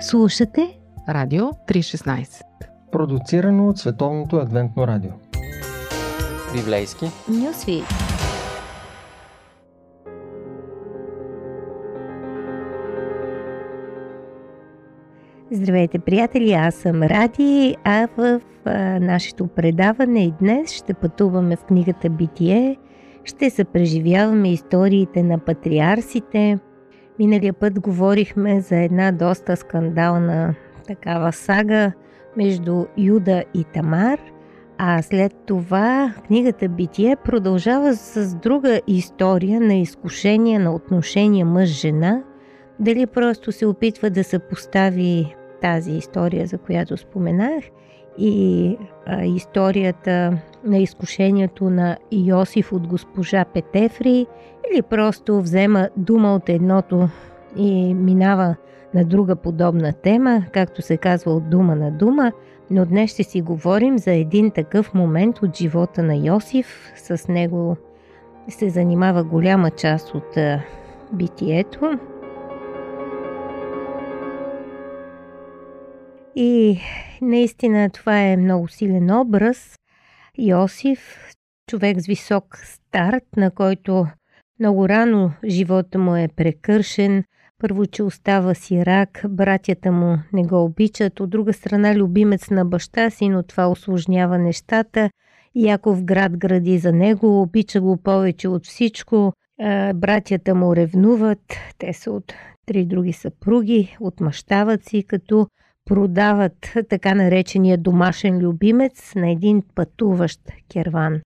Слушате Радио 316 Продуцирано от Световното адвентно радио Библейски Нюсви Здравейте, приятели! Аз съм Ради, а в а, нашето предаване и днес ще пътуваме в книгата Битие. Ще се преживяваме историите на патриарсите. Миналия път говорихме за една доста скандална такава сага между Юда и Тамар, а след това книгата Битие продължава с друга история на изкушение на отношения мъж-жена. Дали просто се опитва да се постави тази история, за която споменах, и а, историята на изкушението на Йосиф от госпожа Петефри, или просто взема дума от едното и минава на друга подобна тема, както се казва от дума на дума, но днес ще си говорим за един такъв момент от живота на Йосиф. С него се занимава голяма част от битието. И наистина това е много силен образ. Йосиф, човек с висок старт, на който много рано живота му е прекършен. Първо, че остава сирак, братята му не го обичат, от друга страна любимец на баща си, но това осложнява нещата. Яков град гради за него, обича го повече от всичко. Братята му ревнуват, те са от три други съпруги, отмъщават си, като продават така наречения домашен любимец на един пътуващ керван.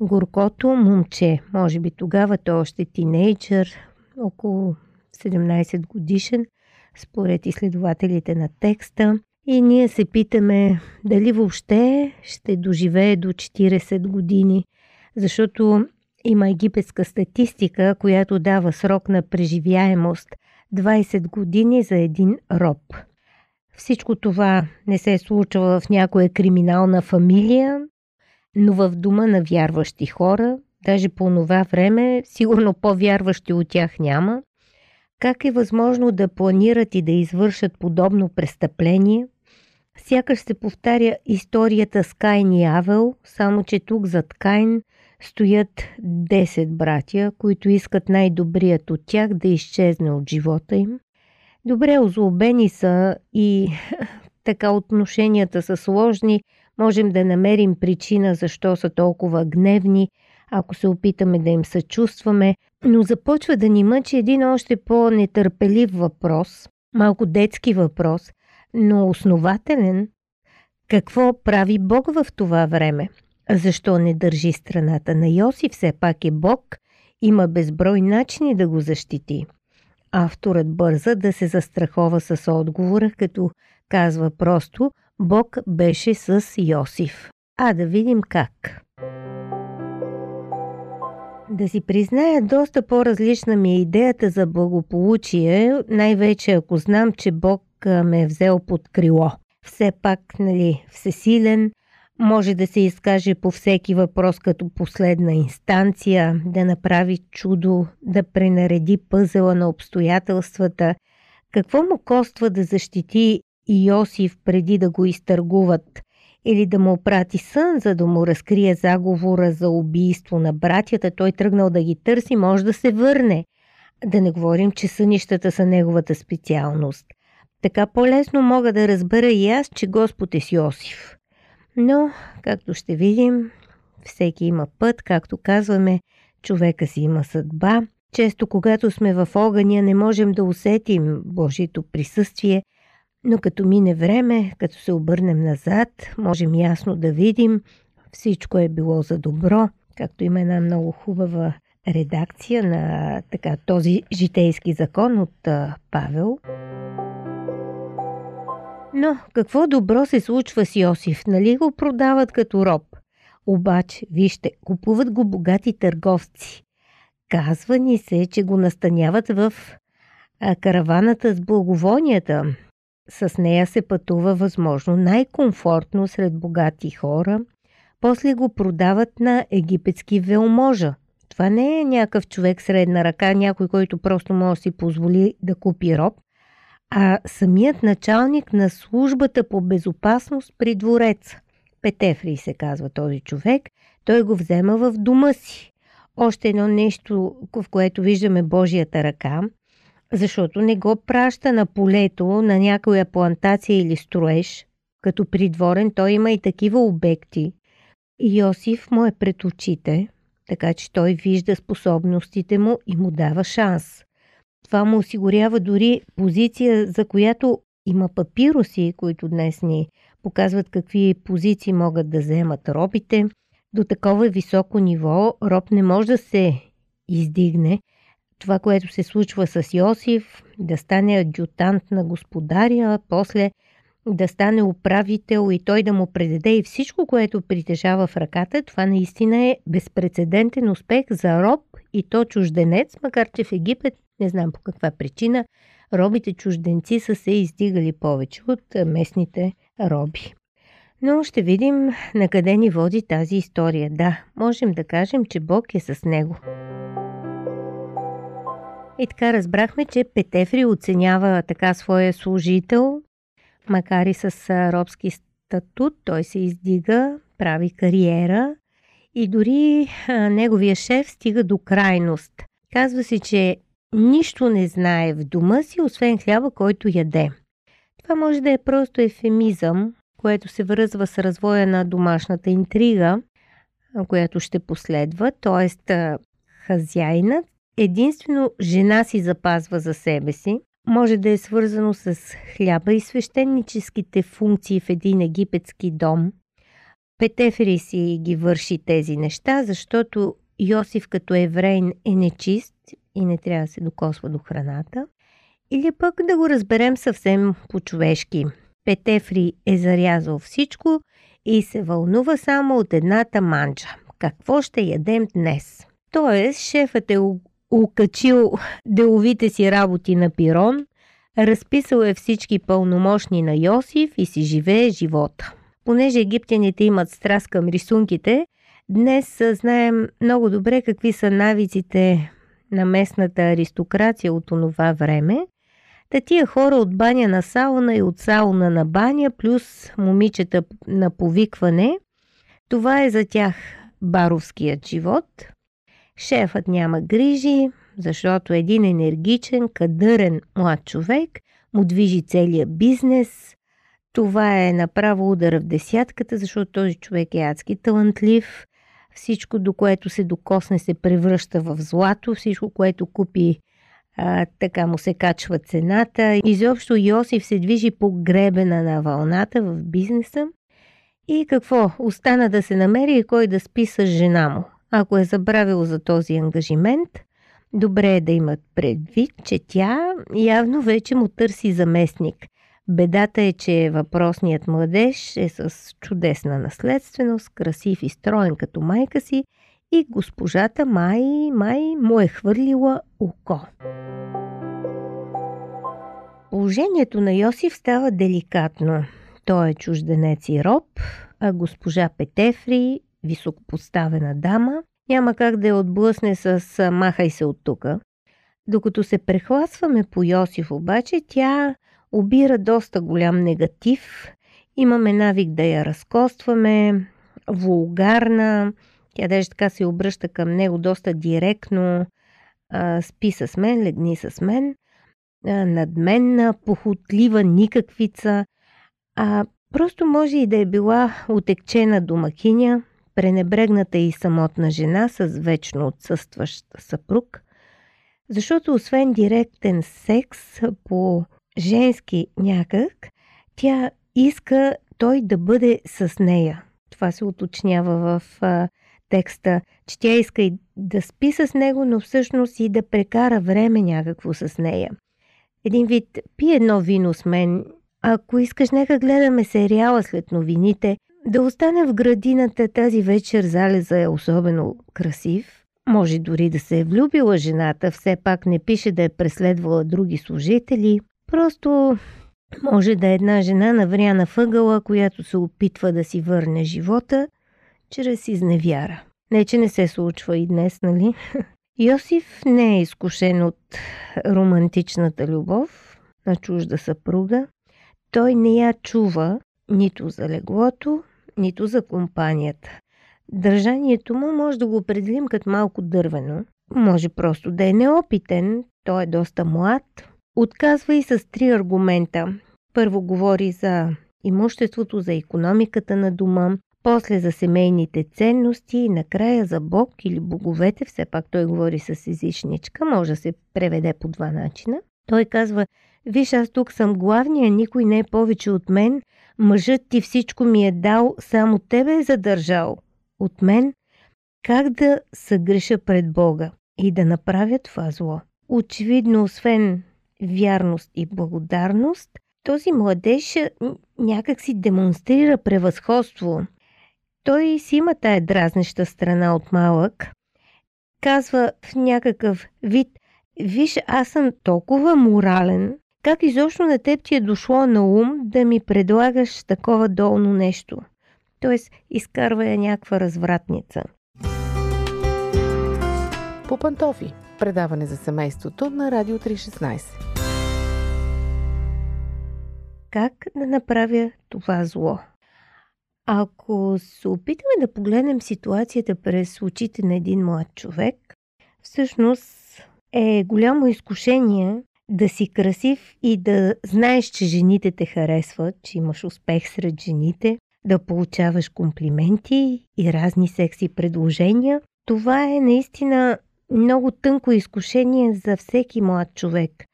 Горкото момче, може би тогава той още тинейджър, около 17 годишен, според изследователите на текста. И ние се питаме дали въобще ще доживее до 40 години, защото има египетска статистика, която дава срок на преживяемост 20 години за един роб. Всичко това не се е случва в някоя криминална фамилия, но в дома на вярващи хора, даже по това време, сигурно по-вярващи от тях няма. Как е възможно да планират и да извършат подобно престъпление? Сякаш се повтаря историята с Кайн и Авел, само че тук зад Кайн стоят 10 братя, които искат най-добрият от тях да изчезне от живота им. Добре озлобени са и така отношенията са сложни, можем да намерим причина защо са толкова гневни, ако се опитаме да им съчувстваме, но започва да ни мъчи един още по-нетърпелив въпрос, малко детски въпрос, но основателен. Какво прави Бог в това време? Защо не държи страната на Йосиф? Все пак е Бог, има безброй начини да го защити. Авторът бърза да се застрахова с отговора, като казва просто Бог беше с Йосиф. А да видим как. Да си призная, доста по-различна ми е идеята за благополучие, най-вече ако знам, че Бог ме е взел под крило. Все пак, нали, всесилен, може да се изкаже по всеки въпрос като последна инстанция, да направи чудо, да пренареди пъзела на обстоятелствата. Какво му коства да защити Йосиф преди да го изтъргуват? Или да му прати сън, за да му разкрие заговора за убийство на братята, той тръгнал да ги търси, може да се върне. Да не говорим, че сънищата са неговата специалност. Така по-лесно мога да разбера и аз, че Господ е с Йосиф. Но, както ще видим, всеки има път, както казваме, човека си има съдба. Често, когато сме в огъня, не можем да усетим Божието присъствие, но като мине време, като се обърнем назад, можем ясно да видим, всичко е било за добро, както има една много хубава редакция на така, този житейски закон от Павел. Но какво добро се случва с Йосиф? Нали го продават като роб? Обаче, вижте, купуват го богати търговци. Казва ни се, че го настаняват в караваната с благовонията. С нея се пътува възможно най-комфортно сред богати хора. После го продават на египетски велможа. Това не е някакъв човек средна ръка, някой, който просто може да си позволи да купи роб – а самият началник на службата по безопасност при двореца. Петефри се казва този човек, той го взема в дома си. Още едно нещо, в което виждаме Божията ръка, защото не го праща на полето, на някоя плантация или строеж. Като придворен той има и такива обекти. Йосиф му е пред очите, така че той вижда способностите му и му дава шанс. Това му осигурява дори позиция, за която има папироси, които днес ни показват какви позиции могат да вземат робите. До такова високо ниво роб не може да се издигне. Това, което се случва с Йосиф, да стане адютант на господаря, после да стане управител и той да му предаде и всичко, което притежава в ръката, това наистина е безпредседентен успех за роб и то чужденец, макар че в Египет, не знам по каква причина, робите чужденци са се издигали повече от местните роби. Но ще видим на къде ни води тази история. Да, можем да кажем, че Бог е с него. И така разбрахме, че Петефри оценява така своя служител, макар и с робски статут, той се издига, прави кариера и дори неговия шеф стига до крайност. Казва се, че нищо не знае в дома си, освен хляба, който яде. Това може да е просто ефемизъм, което се връзва с развоя на домашната интрига, която ще последва, т.е. хазяйнат единствено жена си запазва за себе си, може да е свързано с хляба и свещеническите функции в един египетски дом. Петефери си ги върши тези неща, защото Йосиф като еврейн е нечист и не трябва да се докосва до храната. Или пък да го разберем съвсем по-човешки. Петефри е зарязал всичко и се вълнува само от едната манджа. Какво ще ядем днес? Тоест, шефът е укачил деловите си работи на Пирон, разписал е всички пълномощни на Йосиф и си живее живота. Понеже египтяните имат страст към рисунките, днес знаем много добре какви са навиците на местната аристокрация от онова време. Та тия хора от баня на сауна и от сауна на баня, плюс момичета на повикване, това е за тях баровският живот – Шефът няма грижи, защото един енергичен, кадърен млад човек му движи целият бизнес. Това е направо удара в десятката, защото този човек е адски талантлив. Всичко, до което се докосне, се превръща в злато. Всичко, което купи, а, така му се качва цената. Изобщо Йосиф се движи по гребена на вълната в бизнеса. И какво? Остана да се намери кой да спи с жена му. Ако е забравил за този ангажимент, добре е да имат предвид, че тя явно вече му търси заместник. Бедата е, че въпросният младеж е с чудесна наследственост, красив и строен като майка си и госпожата май, май му е хвърлила око. Положението на Йосиф става деликатно. Той е чужденец и роб, а госпожа Петефри високопоставена дама, няма как да я отблъсне с махай се от тука. Докато се прехласваме по Йосиф обаче, тя обира доста голям негатив. Имаме навик да я разкостваме, вулгарна, тя даже така се обръща към него доста директно. А, спи с мен, легни с мен. А, надменна, похотлива, никаквица. А просто може и да е била отекчена домакиня, пренебрегната и самотна жена с вечно отсъстващ съпруг, защото освен директен секс по женски някак, тя иска той да бъде с нея. Това се уточнява в а, текста, че тя иска и да спи с него, но всъщност и да прекара време някакво с нея. Един вид, пи едно вино с мен, ако искаш, нека гледаме сериала след новините, да остане в градината тази вечер залеза е особено красив. Може дори да се е влюбила жената, все пак не пише да е преследвала други служители. Просто може да е една жена навряна въгъла, която се опитва да си върне живота чрез изневяра. Не, че не се случва и днес, нали? Йосиф не е изкушен от романтичната любов. на чужда съпруга, той не я чува нито за леглото, нито за компанията. Държанието му може да го определим като малко дървено. Може просто да е неопитен, той е доста млад. Отказва и с три аргумента. Първо говори за имуществото, за економиката на дома, после за семейните ценности и накрая за Бог или боговете, все пак той говори с езичничка, може да се преведе по два начина. Той казва, виж аз тук съм главния, никой не е повече от мен, мъжът ти всичко ми е дал, само тебе е задържал. От мен как да съгреша пред Бога и да направя това зло. Очевидно, освен вярност и благодарност, този младеж някак си демонстрира превъзходство. Той си има тая дразнеща страна от малък. Казва в някакъв вид, виж, аз съм толкова морален, как изобщо на теб ти е дошло на ум да ми предлагаш такова долно нещо? Тоест, изкарва я някаква развратница. По пантофи. Предаване за семейството на Радио 316. Как да направя това зло? Ако се опитаме да погледнем ситуацията през очите на един млад човек, всъщност е голямо изкушение да си красив и да знаеш, че жените те харесват, че имаш успех сред жените, да получаваш комплименти и разни секси предложения. Това е наистина много тънко изкушение за всеки млад човек.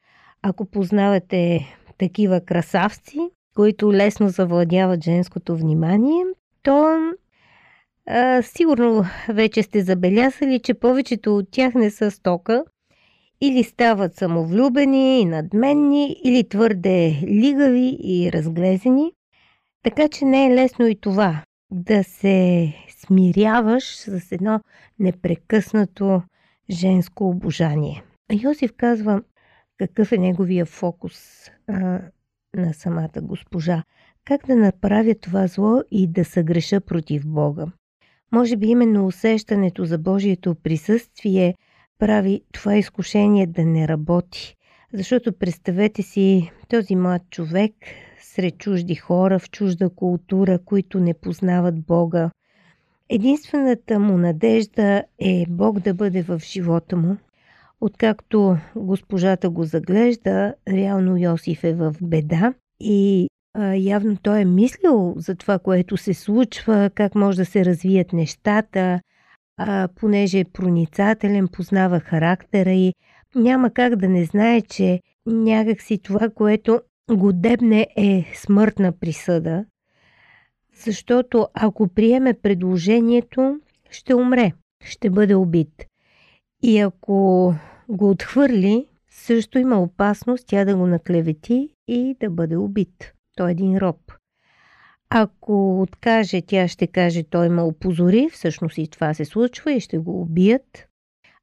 Ако познавате такива красавци, които лесно завладяват женското внимание, то а, сигурно вече сте забелязали, че повечето от тях не са стока или стават самовлюбени и надменни, или твърде лигави и разглезени. Така че не е лесно и това да се смиряваш с едно непрекъснато женско обожание. Йосиф казва какъв е неговия фокус а, на самата госпожа. Как да направя това зло и да съгреша против Бога? Може би именно усещането за Божието присъствие прави това изкушение да не работи. Защото представете си този млад човек сред чужди хора, в чужда култура, които не познават Бога. Единствената му надежда е Бог да бъде в живота му. Откакто госпожата го заглежда, реално Йосиф е в беда и а, явно той е мислил за това, което се случва, как може да се развият нещата, а, понеже е проницателен, познава характера и няма как да не знае, че някакси това, което го дебне е смъртна присъда, защото ако приеме предложението, ще умре, ще бъде убит. И ако го отхвърли, също има опасност тя да го наклевети и да бъде убит. Той е един роб. Ако откаже, тя ще каже, той ме опозори, всъщност и това се случва и ще го убият.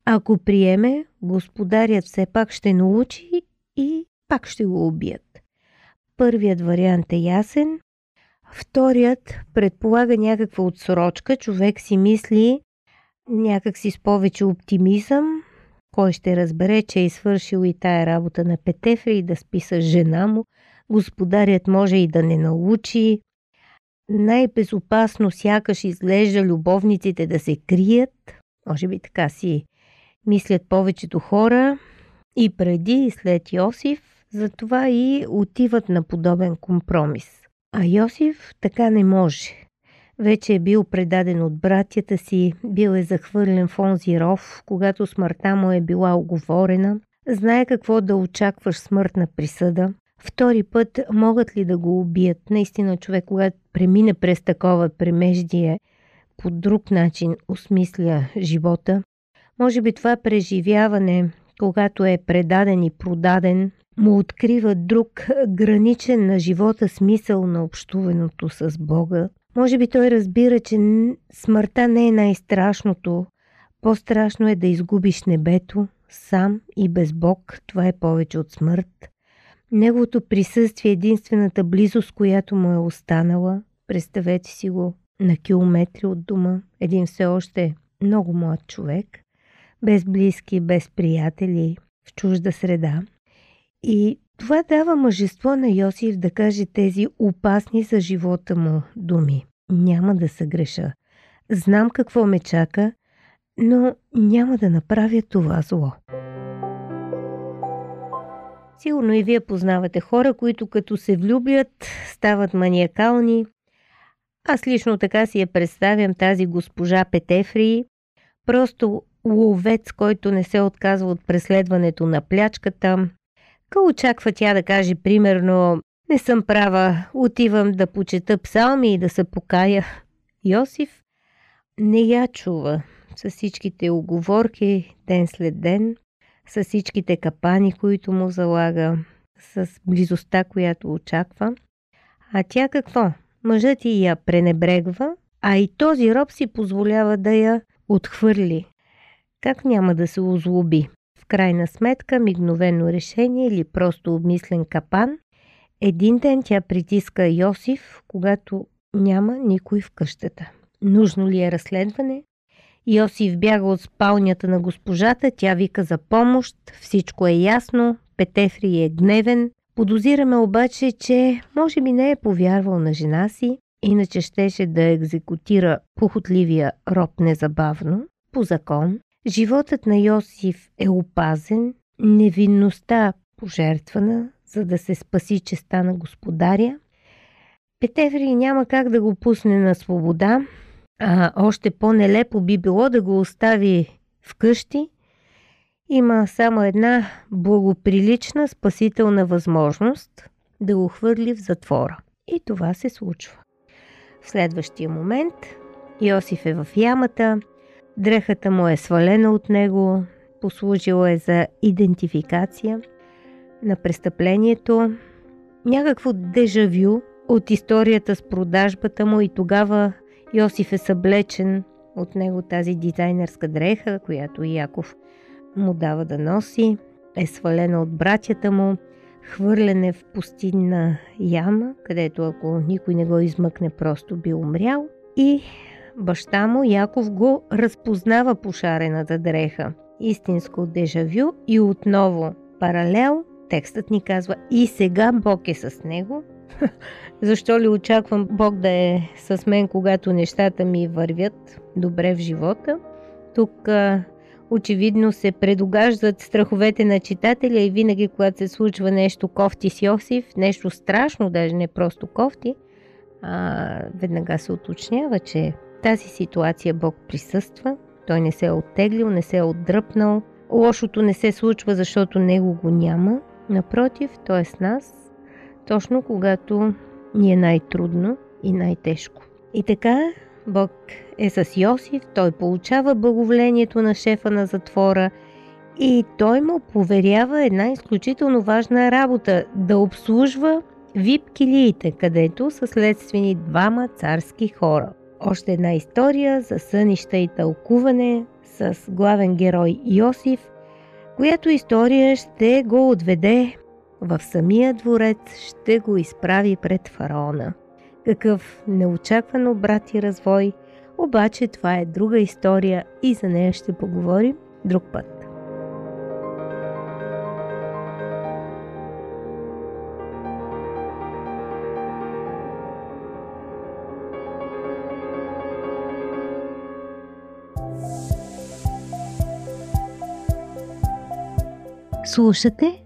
Ако приеме, господарят все пак ще научи и пак ще го убият. Първият вариант е ясен. Вторият предполага някаква отсрочка. Човек си мисли някак си с повече оптимизъм. Кой ще разбере, че е свършил и тая работа на Петефри и да спи с жена му. Господарят може и да не научи. Най-безопасно сякаш изглежда любовниците да се крият. Може би така си мислят повечето хора. И преди и след Йосиф затова и отиват на подобен компромис. А Йосиф така не може. Вече е бил предаден от братята си, бил е захвърлен в онзи ров, когато смъртта му е била оговорена, знае какво да очакваш смъртна присъда. Втори път могат ли да го убият? Наистина човек, когато премине през такова премеждие, по друг начин осмисля живота. Може би това преживяване, когато е предаден и продаден, му открива друг граничен на живота смисъл на общуването с Бога. Може би той разбира, че смъртта не е най-страшното. По-страшно е да изгубиш небето, сам и без Бог. Това е повече от смърт. Неговото присъствие е единствената близост, която му е останала. Представете си го на километри от дома. Един все още много млад човек, без близки, без приятели, в чужда среда – И това дава мъжество на Йосиф да каже тези опасни за живота му думи. Няма да се греша. Знам какво ме чака, но няма да направя това зло. Сигурно и вие познавате хора, които като се влюбят, стават маниакални. Аз лично така си я представям тази госпожа Петефри, просто ловец, който не се отказва от преследването на плячката. Ка очаква тя да каже примерно «Не съм права, отивам да почета псалми и да се покая». Йосиф не я чува с всичките оговорки ден след ден, с всичките капани, които му залага, с близостта, която очаква. А тя какво? Мъжът и я пренебрегва, а и този роб си позволява да я отхвърли. Как няма да се озлоби? В крайна сметка, мигновено решение или просто обмислен капан, един ден тя притиска Йосиф, когато няма никой в къщата. Нужно ли е разследване? Йосиф бяга от спалнята на госпожата, тя вика за помощ, всичко е ясно, Петефри е гневен. Подозираме обаче, че може би не е повярвал на жена си, иначе щеше да екзекутира похотливия роб незабавно. По закон, животът на Йосиф е опазен, невинността пожертвана, за да се спаси честа на господаря. Петефри няма как да го пусне на свобода, а, още по-нелепо би било да го остави вкъщи. Има само една благоприлична спасителна възможност да го хвърли в затвора. И това се случва. В следващия момент Йосиф е в ямата, дрехата му е свалена от него, послужила е за идентификация на престъплението, някакво дежавю от историята с продажбата му и тогава Йосиф е съблечен от него тази дизайнерска дреха, която Яков му дава да носи, е свалена от братята му, хвърлене в пустинна яма, където ако никой не го измъкне, просто би умрял. И баща му Яков го разпознава по шарената дреха. Истинско дежавю и отново паралел. Текстът ни казва и сега Бог е с него, Защо ли очаквам Бог да е с мен, когато нещата ми вървят добре в живота? Тук а, очевидно се предогаждат страховете на читателя и винаги, когато се случва нещо кофти с Йосиф, нещо страшно, даже не просто кофти, а, веднага се уточнява, че тази ситуация Бог присъства, той не се е оттеглил, не се е отдръпнал, лошото не се случва, защото него го няма, напротив, той е с нас точно когато ни е най-трудно и най-тежко. И така, Бог е с Йосиф, той получава благоволението на шефа на затвора и той му поверява една изключително важна работа да обслужва вип-килиите, където са следствени двама царски хора. Още една история за сънища и тълкуване с главен герой Йосиф, която история ще го отведе в самия дворец ще го изправи пред фараона. Какъв неочакван обрат и развой, обаче това е друга история и за нея ще поговорим друг път. Слушате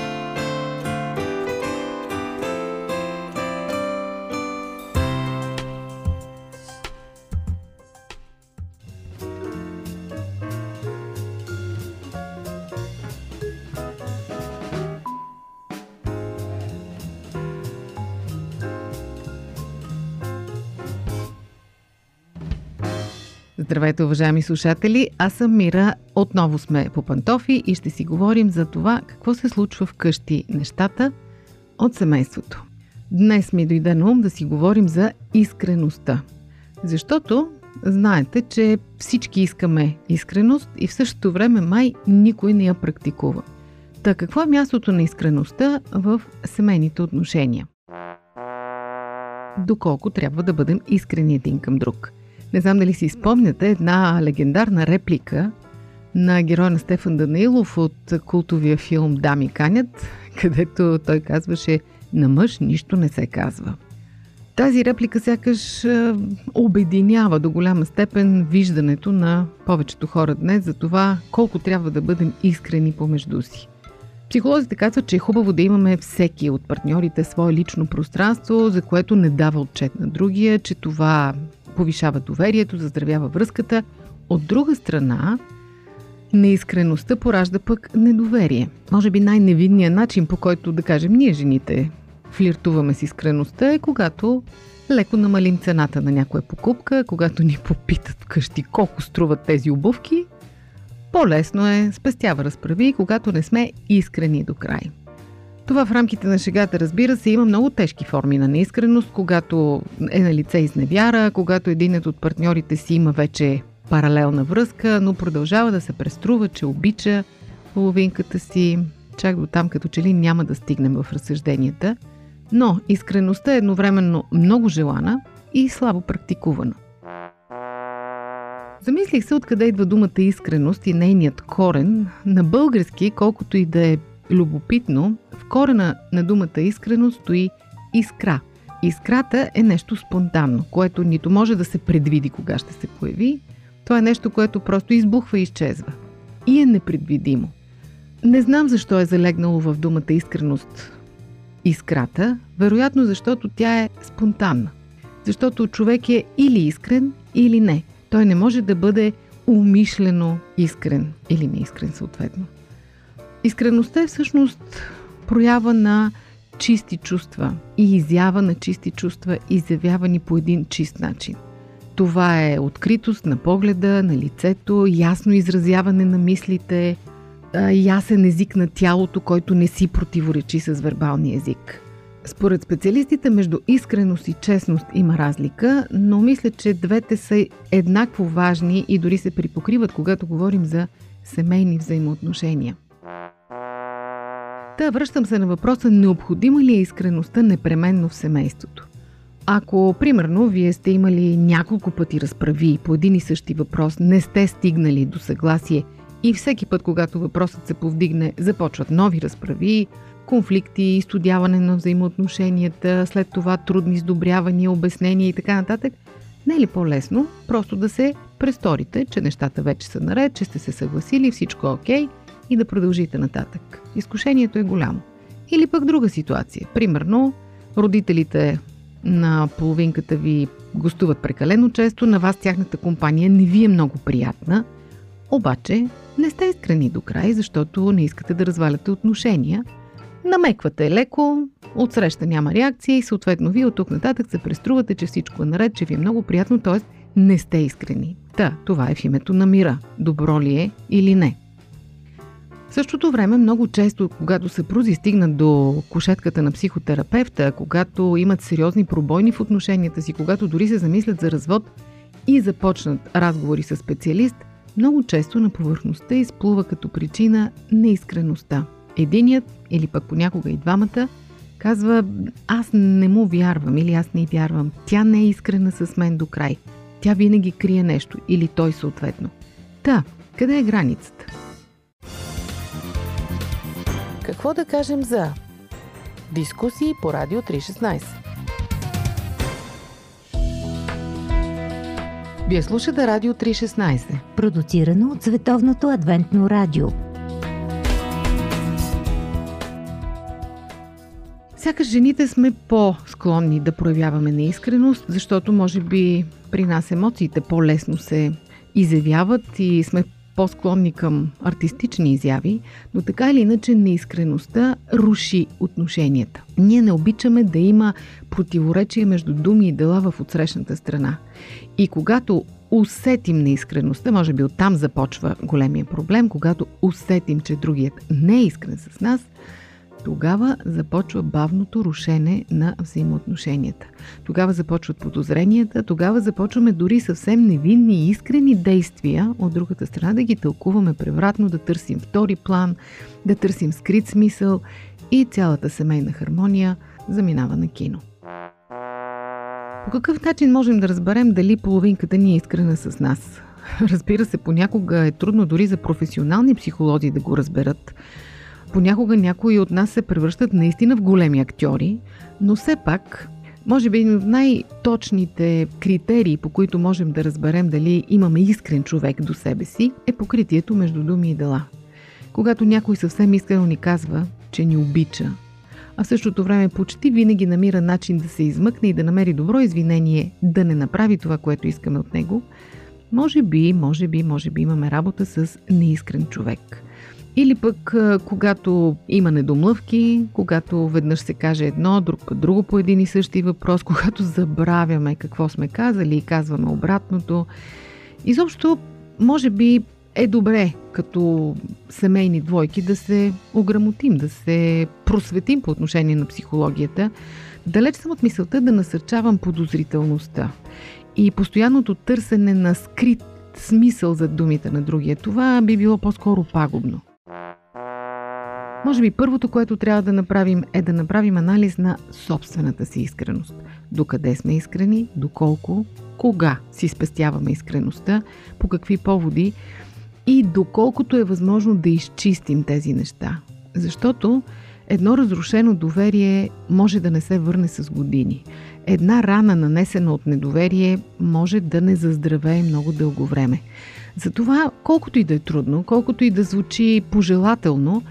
Здравейте, уважаеми слушатели! Аз съм Мира. Отново сме по пантофи и ще си говорим за това какво се случва вкъщи нещата от семейството. Днес ми дойде на ум да си говорим за искреността. Защото знаете, че всички искаме искреност и в същото време май никой не я практикува. Та какво е мястото на искреността в семейните отношения? Доколко трябва да бъдем искрени един към друг? Не знам дали си спомняте една легендарна реплика на героя на Стефан Данилов от култовия филм Дами канят, където той казваше на мъж нищо не се казва. Тази реплика сякаш обединява до голяма степен виждането на повечето хора днес за това колко трябва да бъдем искрени помежду си. Психолозите казват, че е хубаво да имаме всеки от партньорите свое лично пространство, за което не дава отчет на другия, че това повишава доверието, заздравява връзката. От друга страна, неискреността поражда пък недоверие. Може би най-невинният начин, по който да кажем ние жените флиртуваме с искреността е когато леко намалим цената на някоя покупка, когато ни попитат вкъщи колко струват тези обувки, по-лесно е, спестява разправи, когато не сме искрени до край. Това в рамките на шегата, разбира се, има много тежки форми на неискреност, когато е на лице изневяра, когато единът от партньорите си има вече паралелна връзка, но продължава да се преструва, че обича половинката си, чак до там като че ли няма да стигнем в разсъжденията. Но искреността е едновременно много желана и слабо практикувана. Замислих се откъде идва думата искреност и нейният корен. На български, колкото и да е любопитно, в корена на думата искреност стои искра. Искрата е нещо спонтанно, което нито може да се предвиди кога ще се появи, то е нещо, което просто избухва и изчезва. И е непредвидимо. Не знам защо е залегнало в думата искреност искрата, вероятно защото тя е спонтанна. Защото човек е или искрен, или не. Той не може да бъде умишлено искрен или неискрен съответно. Искреността е всъщност проява на чисти чувства и изява на чисти чувства, изявявани по един чист начин. Това е откритост на погледа, на лицето, ясно изразяване на мислите, ясен език на тялото, който не си противоречи с вербалния език. Според специалистите между искреност и честност има разлика, но мисля, че двете са еднакво важни и дори се припокриват, когато говорим за семейни взаимоотношения. Та връщам се на въпроса, необходима ли е искреността непременно в семейството? Ако, примерно, вие сте имали няколко пъти разправи по един и същи въпрос, не сте стигнали до съгласие и всеки път, когато въпросът се повдигне, започват нови разправи, конфликти, изтодяване на взаимоотношенията, след това трудни сдобрявания, обяснения и така нататък, не е ли по-лесно просто да се престорите, че нещата вече са наред, че сте се съгласили, всичко е окей и да продължите нататък? Изкушението е голямо. Или пък друга ситуация. Примерно, родителите на половинката ви гостуват прекалено често, на вас тяхната компания не ви е много приятна, обаче не сте искрени до край, защото не искате да разваляте отношения – Намеквате леко, отсреща няма реакция и съответно вие от тук нататък се преструвате, че всичко е наред, че ви е много приятно, т.е. не сте искрени. Та, това е в името на мира. Добро ли е или не? В същото време, много често, когато се прузи стигнат до кошетката на психотерапевта, когато имат сериозни пробойни в отношенията си, когато дори се замислят за развод и започнат разговори с специалист, много често на повърхността изплува като причина неискреността. Единият, или пък понякога и двамата, казва аз не му вярвам или аз не вярвам. Тя не е искрена с мен до край. Тя винаги крие нещо или той съответно. Та, къде е границата? Какво да кажем за дискусии по Радио 316? Вие слушате Радио 316. Продуцирано от Световното адвентно радио. Сякаш жените сме по-склонни да проявяваме неискреност, защото може би при нас емоциите по-лесно се изявяват и сме по-склонни към артистични изяви, но така или иначе неискреността руши отношенията. Ние не обичаме да има противоречие между думи и дела в отсрещната страна. И когато усетим неискреността, може би оттам започва големия проблем, когато усетим, че другият не е искрен с нас – Тогава започва бавното рушене на взаимоотношенията. Тогава започват подозренията, тогава започваме дори съвсем невинни и искрени действия от другата страна да ги тълкуваме превратно, да търсим втори план, да търсим скрит смисъл и цялата семейна хармония заминава на кино. По какъв начин можем да разберем дали половинката ни е искрена с нас? Разбира се, понякога е трудно дори за професионални психолози да го разберат. Понякога някои от нас се превръщат наистина в големи актьори, но все пак, може би един от най-точните критерии, по които можем да разберем дали имаме искрен човек до себе си, е покритието между думи и дела. Когато някой съвсем искрено ни казва, че ни обича, а в същото време почти винаги намира начин да се измъкне и да намери добро извинение да не направи това, което искаме от него, може би, може би, може би имаме работа с неискрен човек. Или пък, когато има недомлъвки, когато веднъж се каже едно, друг друго по един и същи въпрос, когато забравяме какво сме казали и казваме обратното. Изобщо, може би е добре като семейни двойки да се ограмотим, да се просветим по отношение на психологията. Далеч съм от мисълта да насърчавам подозрителността и постоянното търсене на скрит смисъл за думите на другия. Това би било по-скоро пагубно. Може би първото, което трябва да направим е да направим анализ на собствената си искреност. Докъде сме искрени, доколко, кога си спестяваме искреността, по какви поводи и доколкото е възможно да изчистим тези неща. Защото едно разрушено доверие може да не се върне с години. Една рана, нанесена от недоверие, може да не заздравее много дълго време. Затова, колкото и да е трудно, колкото и да звучи пожелателно,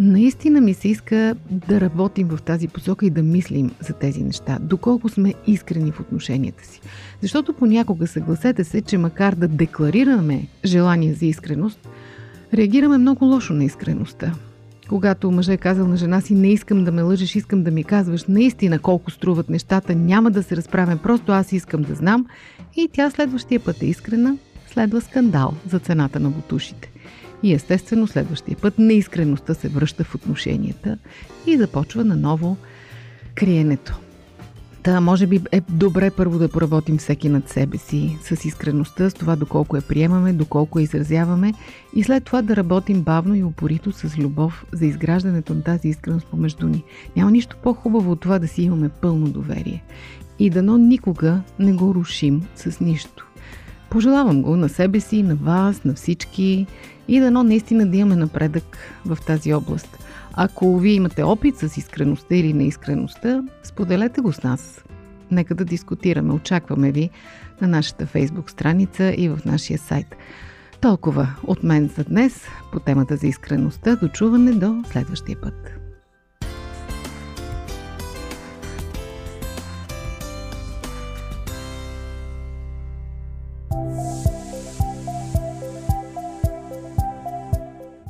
Наистина ми се иска да работим в тази посока и да мислим за тези неща, доколко сме искрени в отношенията си. Защото понякога съгласете се, че макар да декларираме желание за искреност, реагираме много лошо на искреността. Когато мъжът е казал на жена си, не искам да ме лъжеш, искам да ми казваш наистина колко струват нещата, няма да се разправям, просто аз искам да знам. И тя следващия път е искрена, следва скандал за цената на бутушите. И естествено следващия път неискреността се връща в отношенията и започва наново криенето. Та, може би е добре първо да поработим всеки над себе си с искреността, с това доколко я приемаме, доколко я изразяваме и след това да работим бавно и упорито с любов за изграждането на тази искреност помежду ни. Няма нищо по-хубаво от това да си имаме пълно доверие. И дано никога не го рушим с нищо. Пожелавам го на себе си, на вас, на всички и дано наистина да имаме напредък в тази област. Ако вие имате опит с искреността или неискреността, споделете го с нас. Нека да дискутираме. Очакваме ви на нашата фейсбук страница и в нашия сайт. Толкова от мен за днес по темата за искреността. Дочуване до следващия път.